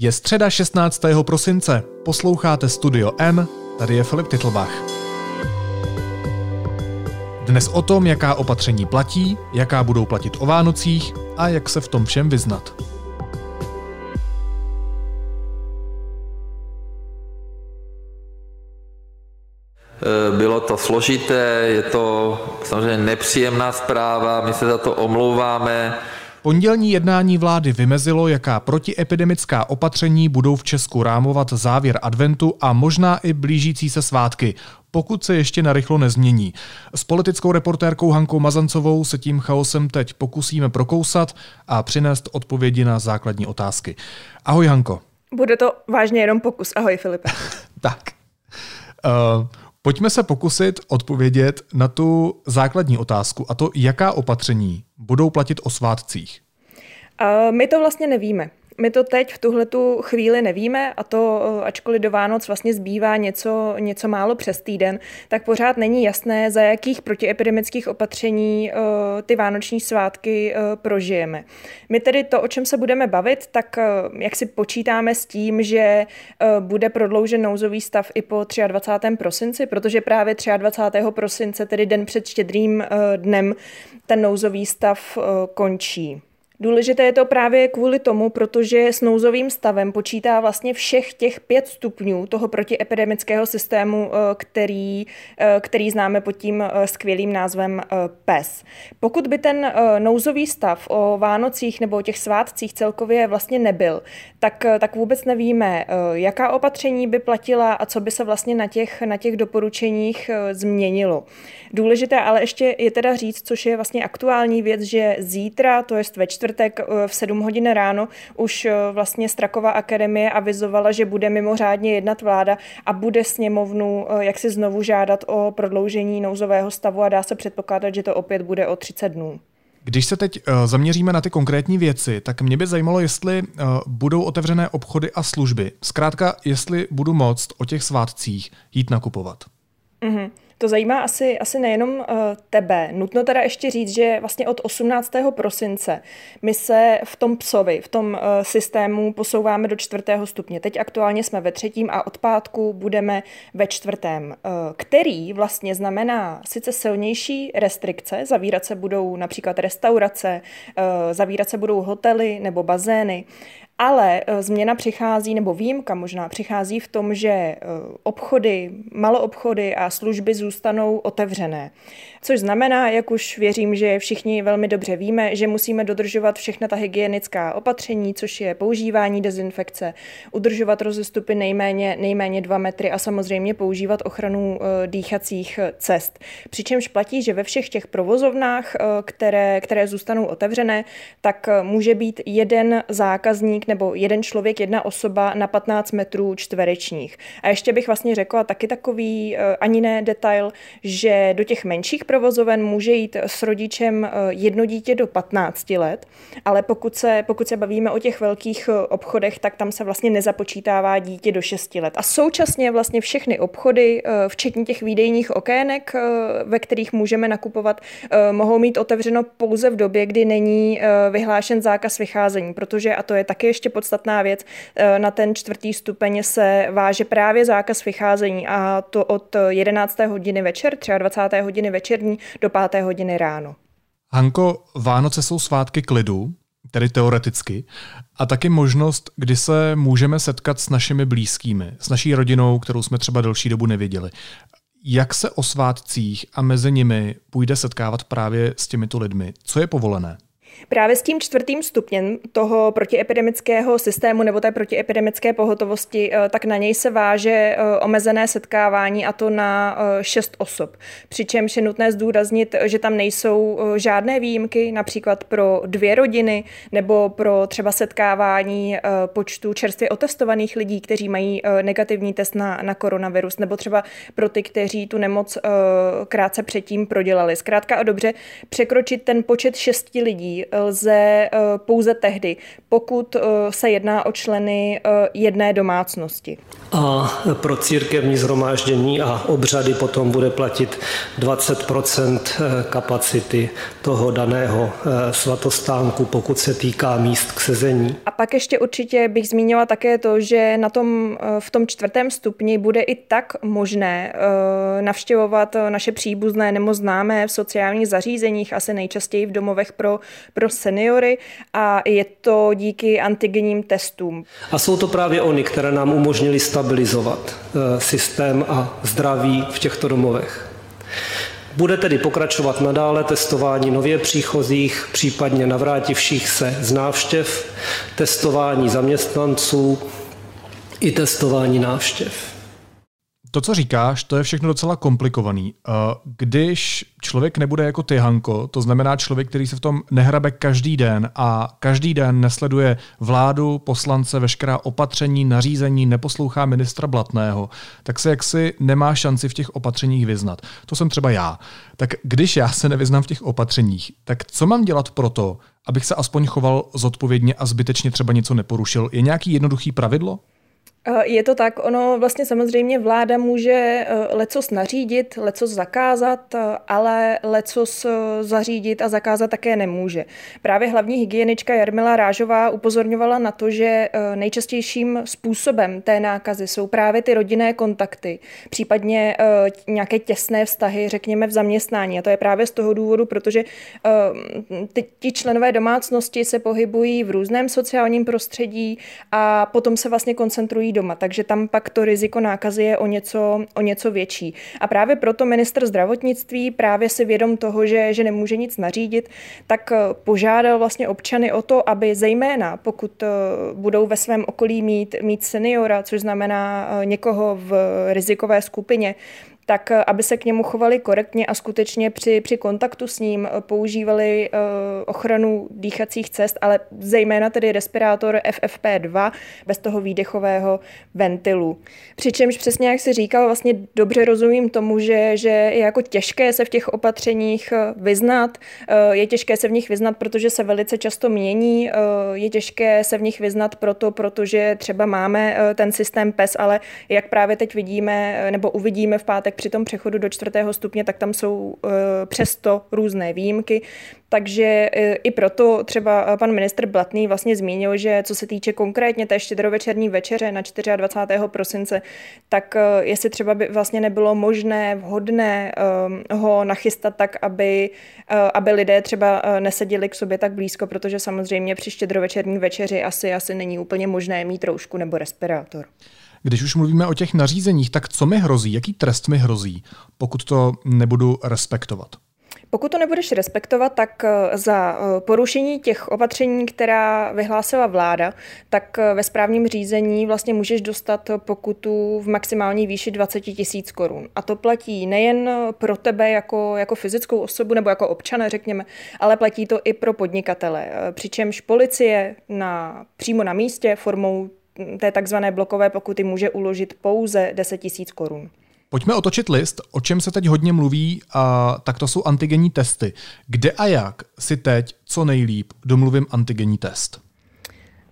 Je středa 16. prosince, posloucháte Studio N, tady je Filip Titlbach. Dnes o tom, jaká opatření platí, jaká budou platit o Vánocích a jak se v tom všem vyznat. Eh, bylo to složité, je to samozřejmě nepříjemná zpráva, my se za to omlouváme. Pondělní jednání vlády vymezilo, jaká protiepidemická opatření budou v Česku rámovat závěr adventu a možná i blížící se svátky, pokud se ještě narychlo nezmění. S politickou reportérkou Hankou Mazancovou se tím chaosem teď pokusíme prokousat a přinést odpovědi na základní otázky. Ahoj Hanko. Bude to vážně jenom pokus. Ahoj Filipe. tak. Uh, Pojďme se pokusit odpovědět na tu základní otázku, a to jaká opatření budou platit o svátcích. My to vlastně nevíme. My to teď v tuhle tu chvíli nevíme a to, eh, ačkoliv do Vánoc vlastně zbývá něco, něco málo přes týden, tak pořád není jasné, za jakých protiepidemických opatření uh, ty vánoční svátky uh, prožijeme. My tedy to, o čem se budeme bavit, tak jak si počítáme s tím, že bude prodloužen nouzový stav i po 23. prosinci, protože právě 23. prosince, tedy den před štědrým dnem, ten nouzový stav končí. Důležité je to právě kvůli tomu, protože s nouzovým stavem počítá vlastně všech těch pět stupňů toho protiepidemického systému, eh, který, eh, který známe pod tím eh, skvělým názvem PES. Pokud by ten nouzový stav o Vánocích nebo o těch svátcích celkově vlastně nebyl, tak, tak vůbec nevíme, jaká opatření by platila a co by se vlastně na těch, na těch doporučeních změnilo. Důležité ale ještě je teda říct, což je vlastně aktuální věc, že zítra, to je ve čtvrtek, čtvrtek eh, v 7 hodin ráno už eh, vlastně Strakova akademie avizovala, že bude mimořádně jednat vláda a bude sněmovnu eh, jak si znovu žádat o prodloužení nouzového stavu a dá se předpokládat, že to opět bude o 30 dnů. Když se teď zaměříme na ty konkrétní věci, tak mě by zajímalo, jestli budou otevřené obchody a služby. Zkrátka, jestli budu moct o těch svátcích jít nakupovat. Mm-hmm. To zajímá asi, asi nejenom uh, tebe. Nutno teda ještě říct, že vlastně od 18. prosince my se v tom psovi, v tom uh, systému posouváme do čtvrtého stupně. Teď aktuálně jsme ve třetím a od pátku budeme ve čtvrtém, uh, který vlastně znamená sice silnější restrikce, zavírat se budou například restaurace, zavírat se budou hotely nebo bazény, ale eh, změna přichází, nebo výjimka možná přichází v tom, že eh, obchody, maloobchody a služby zůstanou otevřené. Což znamená, jak už věřím, že všichni velmi dobře víme, že musíme dodržovat všechna ta hygienická opatření, což je používání dezinfekce, udržovat rozestupy nejméně, nejméně 2 metry a samozřejmě používat ochranu eh, dýchacích cest. Přičemž platí, že ve všech těch provozovnách, které, které zůstanou otevřené, tak může být jeden zákazník nebo jeden člověk, jedna osoba na 15 metrů čtverečních. A ještě bych vlastně řekla taky takový uh, ani ne detail, že do těch menších provozoven může jít s rodičem uh, jedno dítě do 15 let, ale pokud se, pokud se bavíme o těch velkých uh, obchodech, tak tam se vlastně nezapočítává dítě do 6 let. A současně vlastně všechny obchody, včetně těch výdejních okének, ve kterých můžeme nakupovat, mohou mít otevřeno pouze v době, kdy není vyhlášen zákaz vycházení, protože, a to je taky ještě podstatná věc, eh, na ten čtvrtý stupeň se váže právě zákaz vycházení a to od 11. hodiny večer, 23. hodiny večerní do 5. hodiny ráno. Hanko, Vánoce jsou svátky klidu, tedy teoreticky, a taky možnost, kdy se můžeme setkat s našimi blízkými, s naší rodinou, kterou jsme třeba delší dobu neviděli. Jak se o svátcích a mezi nimi půjde setkávat právě s těmito lidmi? Co je povolené? Právě s tím čtvrtým stupněm toho protiepidemického systému nebo té protiepidemické pohotovosti, eh, tak na něj se váže eh, omezené setkávání a to na eh, šest osob. Přičemž je nutné zdůraznit, že tam nejsou žádné výjimky, například pro dvě rodiny nebo pro třeba setkávání počtu čerstvě otestovaných lidí, kteří mají negativní test na, na koronavirus, nebo třeba pro ty, kteří tu nemoc krátce předtím prodělali. Zkrátka a dobře, překročit ten počet šesti lidí lze pouze tehdy, pokud se jedná o členy jedné domácnosti. A pro církevní zhromáždění a obřady potom bude platit 20% kapacity toho daného svatostánku, pokud se týká míst k sezení. A pak ještě určitě bych zmínila také to, že na tom, v tom čtvrtém stupni bude i tak možné navštěvovat naše příbuzné nebo známé v sociálních zařízeních, asi nejčastěji v domovech pro, pro seniory a je to díky antigenním testům. A jsou to právě oni, které nám umožnili stabilizovat eh, systém a zdraví v těchto domovech. Bude tedy pokračovat nadále testování nově příchozích, případně navrátivších se z návštěv, testování zaměstnanců i testování návštěv. To, co říkáš, to je všechno docela komplikovaný. Eh, když člověk nebude jako ty, Hanko, to znamená člověk, který se v tom nehrabe každý den a každý den nesleduje vládu, poslance, veškerá opatření, nařízení, neposlouchá ministra Blatného, tak se jaksi nemá šanci v těch opatřeních vyznat. To jsem třeba já. Tak když já se nevyznám v těch opatřeních, tak co mám dělat pro to, abych se aspoň choval zodpovědně a zbytečně třeba něco neporušil? Je nějaký jednoduchý pravidlo? Eh, je to tak, ono vlastně samozřejmě vláda může eh, lecos nařídit, lecos zakázat, eh, ale lecos zařídit a zakázat také nemůže. Právě hlavní hygienička Jarmila Rážová upozorňovala na to, že nejčastějším způsobem té nákazy jsou právě ty rodinné kontakty, případně nějaké těsné vztahy, řekněme v zaměstnání. A to je právě z toho důvodu, protože ty, ti členové domácnosti se pohybují v různém sociálním prostředí a potom se vlastně koncentrují doma, takže tam pak to riziko nákazy je o něco, o něco větší. A právě proto minister zdravotnictví právě si vědom toho, že, že nemůže nic nařídit, tak eh, požádal vlastně občany o to, aby zejména pokud eh, budou ve svém okolí mít, mít seniora, což znamená eh, někoho v rizikové skupině, tak eh, aby se k němu chovali korektně a skutečně při, při kontaktu s ním eh, používali uh, ochranu dýchacích cest, ale zejména tedy respirátor FFP2 bez toho výdechového ventilu. Přičemž přesně jak si říkal, vlastně dobře rozumím tomu, že, že je jako těžké se v těch opatřeních vyznat, je těžké se v nich vyznat, protože se velice často mění, je těžké se v nich vyznat proto, protože třeba máme ten systém PES, ale jak právě teď vidíme nebo uvidíme v pátek při tom přechodu do čtvrtého stupně, tak tam jsou uh, přesto různé výjimky. Takže uh, i proto třeba pan ministr Blatný vlastně zmínil, že co se týče konkrétně té štědrovečerní večeře na 24. prosince, tak jestli třeba by vlastně nebylo možné, vhodné ho nachystat tak, aby, aby lidé třeba neseděli k sobě tak blízko, protože samozřejmě při štědrovečerní večeři asi, asi není úplně možné mít roušku nebo respirátor. Když už mluvíme o těch nařízeních, tak co mi hrozí, jaký trest mi hrozí, pokud to nebudu respektovat? Pokud to nebudeš respektovat, tak eh, za eh, porušení těch opatření, která vyhlásila vláda, tak eh, ve správním řízení vlastně můžeš dostat pokutu v maximální výši 20 tisíc korun. A to platí nejen pro tebe jako, jako fyzickou osobu nebo jako občana, řekněme, ale platí to i pro podnikatele. Přičemž policie na, přímo na místě formou té takzvané blokové pokuty může uložit pouze 10 tisíc korun. Pojďme otočit list, o čem se teď hodně mluví, a tak to jsou antigenní testy. Kde a jak si teď co nejlíp domluvím antigenní test?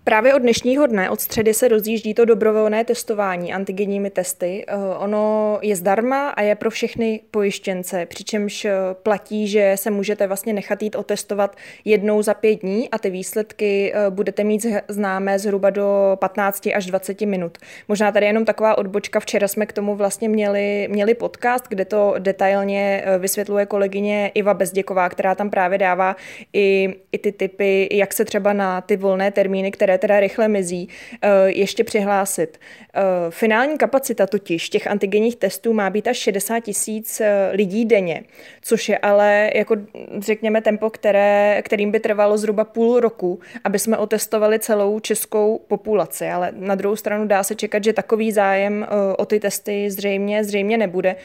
Právě od dnešního dne, od středy se rozjíždí to dobrovolné testování antigenními testy. Eh, ono je zdarma a je pro všechny pojištěnce, přičemž eh, platí, že se můžete vlastně nechat jít otestovat jednou za pět dní a ty výsledky eh, budete mít známé zhruba do 15 až 20 minut. Možná tady jenom taková odbočka. Včera jsme k tomu vlastně měli, měli podcast, kde to detailně vysvětluje kolegyně Iva Bezděková, která tam právě dává i, i ty typy, jak se třeba na ty volné termíny, které teda rychle mizí, eh, ještě přihlásit. Eh, finální kapacita totiž těch antigenních testů má být až 60 tisíc eh, lidí denně, což je ale jako řekněme tempo, které, kterým by trvalo zhruba půl roku, aby jsme otestovali celou českou populaci. Ale na druhou stranu dá se čekat, že takový zájem o ty testy zřejmě, zřejmě nebude.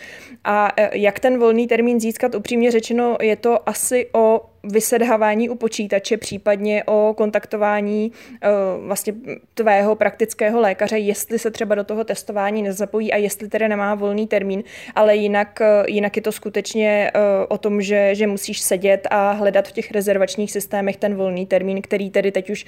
A jak ten volný termín získat, upřímně řečeno, je to asi o vysedhávání u počítače, případně o kontaktování uh, vlastně tvého praktického lékaře, jestli se třeba do toho testování nezapojí a jestli tedy nemá volný termín, ale jinak, uh, jinak je to skutečně uh, o tom, že, že musíš sedět a hledat v těch rezervačních systémech ten volný termín, který tedy teď už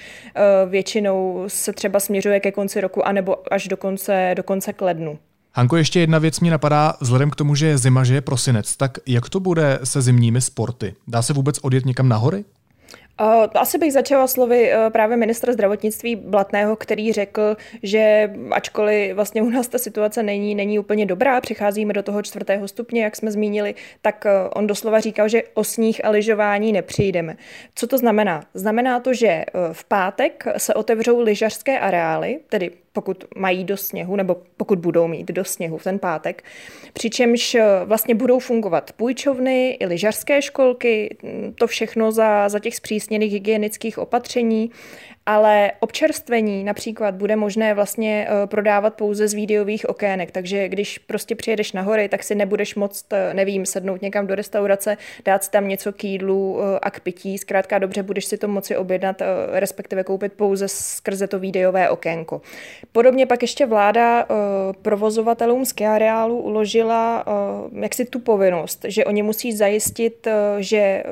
většinou se třeba směřuje ke konci roku anebo až do konce, do konce k lednu. Hanko, ještě jedna věc mi napadá, vzhledem k tomu, že je zima, že je prosinec, tak jak to bude se zimními sporty? Dá se vůbec odjet někam na hory? Asi bych začala slovy eh, právě ministra zdravotnictví Blatného, který řekl, že ačkoliv vlastně u nás ta situace není, není úplně dobrá, přicházíme do toho čtvrtého stupně, jak jsme zmínili, tak eh, on doslova říkal, že o sníh a lyžování nepřijdeme. Co to znamená? Znamená to, že eh, v pátek se otevřou lyžařské areály, tedy pokud mají do sněhu, nebo pokud budou mít do sněhu v ten pátek. Přičemž eh, vlastně budou fungovat půjčovny i lyžařské školky, mm, to všechno za, za těch zpřísněných hygienických opatření ale občerstvení například bude možné vlastně eh, prodávat pouze z videových okének, takže když prostě přijedeš na hory, tak si nebudeš moct, eh, nevím, sednout někam do restaurace, dát si tam něco k jídlu eh, a k pití, zkrátka dobře budeš si to moci objednat, respektive koupit pouze skrze to videové okénko. Podobně pak ještě vláda provozovatelům ski areálu uložila jaksi tu povinnost, že oni musí zajistit, že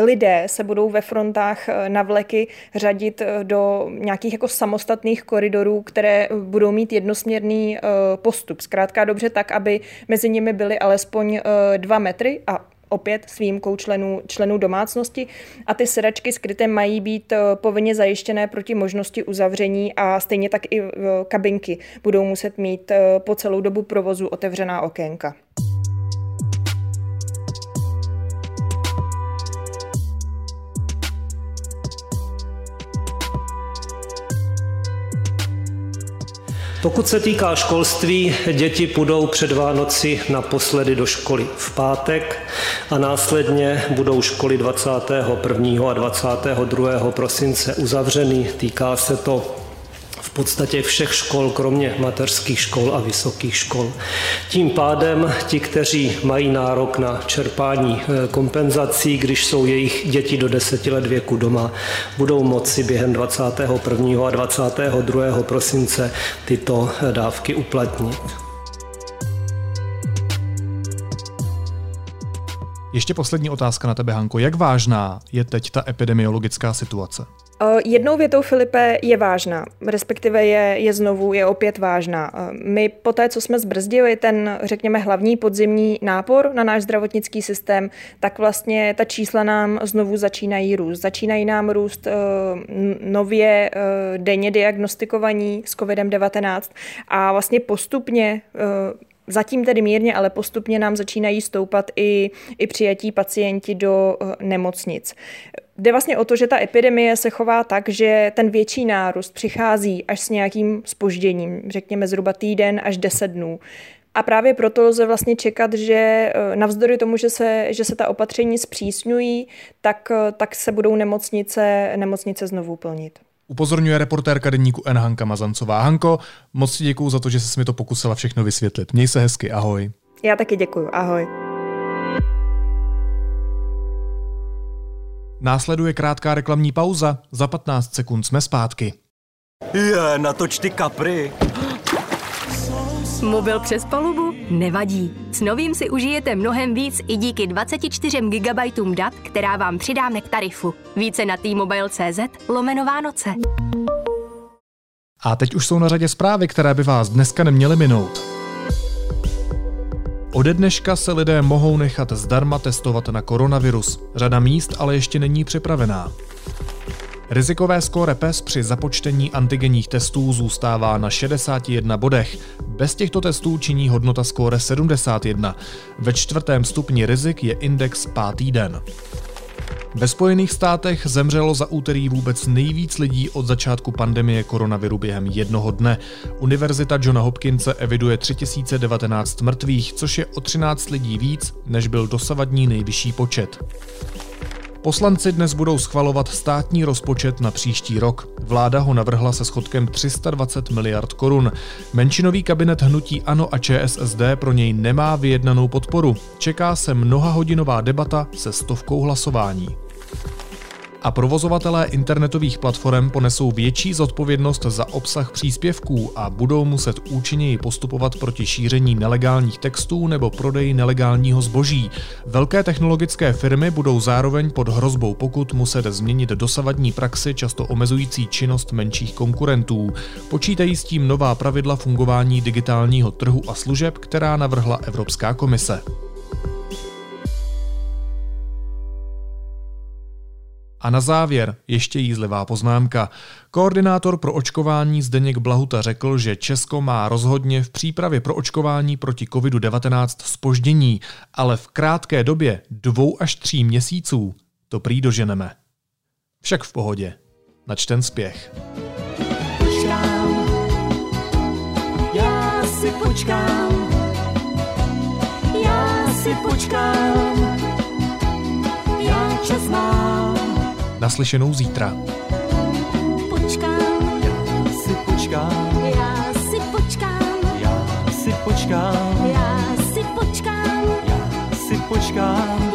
lidé se budou ve frontách na vleky řadit do nějakých jako samostatných koridorů, které eh, budou mít jednosměrný postup. Zkrátka dobře tak, aby mezi nimi byly alespoň dva metry a opět s výjimkou členů, členů domácnosti a ty sedačky skryté mají být povinně zajištěné proti možnosti uzavření a stejně tak i kabinky budou muset mít po celou dobu provozu otevřená okénka. Pokud se týká školství, děti půjdou před Vánoci naposledy do školy v pátek a následně budou školy 21. a 22. prosince uzavřeny. Týká se to podstatě všech škol, kromě mateřských škol a vysokých škol. Tím pádem ti, kteří mají nárok na čerpání eh, kompenzací, když jsou jejich děti do deseti let věku doma, budou moci během 21. a 22. prosince tyto eh, dávky uplatnit. Ještě poslední otázka na tebe, Hanko. Jak vážná je teď ta epidemiologická situace? Jednou větou, Filipe, je vážná, respektive je, je znovu, je opět vážná. My po té, co jsme zbrzdili ten, řekněme, hlavní podzimní nápor na náš zdravotnický systém, tak vlastně ta čísla nám znovu začínají růst. Začínají nám růst nově denně diagnostikovaní s COVID-19 a vlastně postupně Zatím tedy mírně, ale postupně nám začínají stoupat i, i přijatí pacienti do nemocnic. Jde vlastně o to, že ta epidemie se chová tak, že ten větší nárůst přichází až s nějakým spožděním, řekněme zhruba týden až deset dnů. A právě proto lze vlastně čekat, že eh, navzdory tomu, že se, že se ta opatření zpřísňují, tak, eh, tak se budou nemocnice, nemocnice znovu plnit. Upozorňuje reportérka deníku N. Hanka Mazancová. Hanko, moc ti děkuju za to, že jsi mi to pokusila všechno vysvětlit. Měj se hezky, ahoj. Já taky děkuju, ahoj. Následuje krátká reklamní pauza, za 15 sekund jsme zpátky. Je, natoč ty kapry. Mobil přes palubu? Nevadí. S novým si užijete mnohem víc i díky 24 GB dat, která vám přidáme k tarifu. Více na t-mobile.cz lomeno Vánoce. A teď už jsou na řadě zprávy, které by vás dneska neměly minout. Ode dneška se lidé mohou nechat zdarma testovat na koronavirus. Řada míst ale ještě není připravená. Rizikové skóre PES při započtení antigenních testů zůstává na 61 bodech. Bez těchto testů činí hodnota skóre 71. Ve čtvrtém stupni rizik je index pátý den. Ve Spojených státech zemřelo za úterý vůbec nejvíc lidí od začátku pandemie koronaviru během jednoho dne. Univerzita Johna Hopkinse eviduje 3019 mrtvých, což je o 13 lidí víc, než byl dosavadní nejvyšší počet. Poslanci dnes budou schvalovat státní rozpočet na příští rok. Vláda ho navrhla se schodkem 320 miliard korun. Menšinový kabinet hnutí Ano a ČSSD pro něj nemá vyjednanou podporu. Čeká se mnoha hodinová debata se stovkou hlasování. A provozovatelé internetových platform ponesou větší zodpovědnost za obsah příspěvků a budou muset účinněji postupovat proti šíření nelegálních textů nebo prodeji nelegálního zboží. Velké technologické firmy budou zároveň pod hrozbou pokud muset změnit dosavadní praxi často omezující činnost menších konkurentů. Počítají s tím nová pravidla fungování digitálního trhu a služeb, která navrhla Evropská komise. A na závěr ještě jízlivá poznámka. Koordinátor pro očkování Zdeněk Blahuta řekl, že Česko má rozhodně v přípravě pro očkování proti COVID-19 spoždění, ale v krátké době dvou až tří měsíců to prý doženeme. Však v pohodě. Načten spěch. Počkám, já si počkám, já si počkám, já čas mám. Naslyšenou zítra. Počkám. Já si počkám. Já si počkám. Já si počkám. Já si počkám. Já si počkám.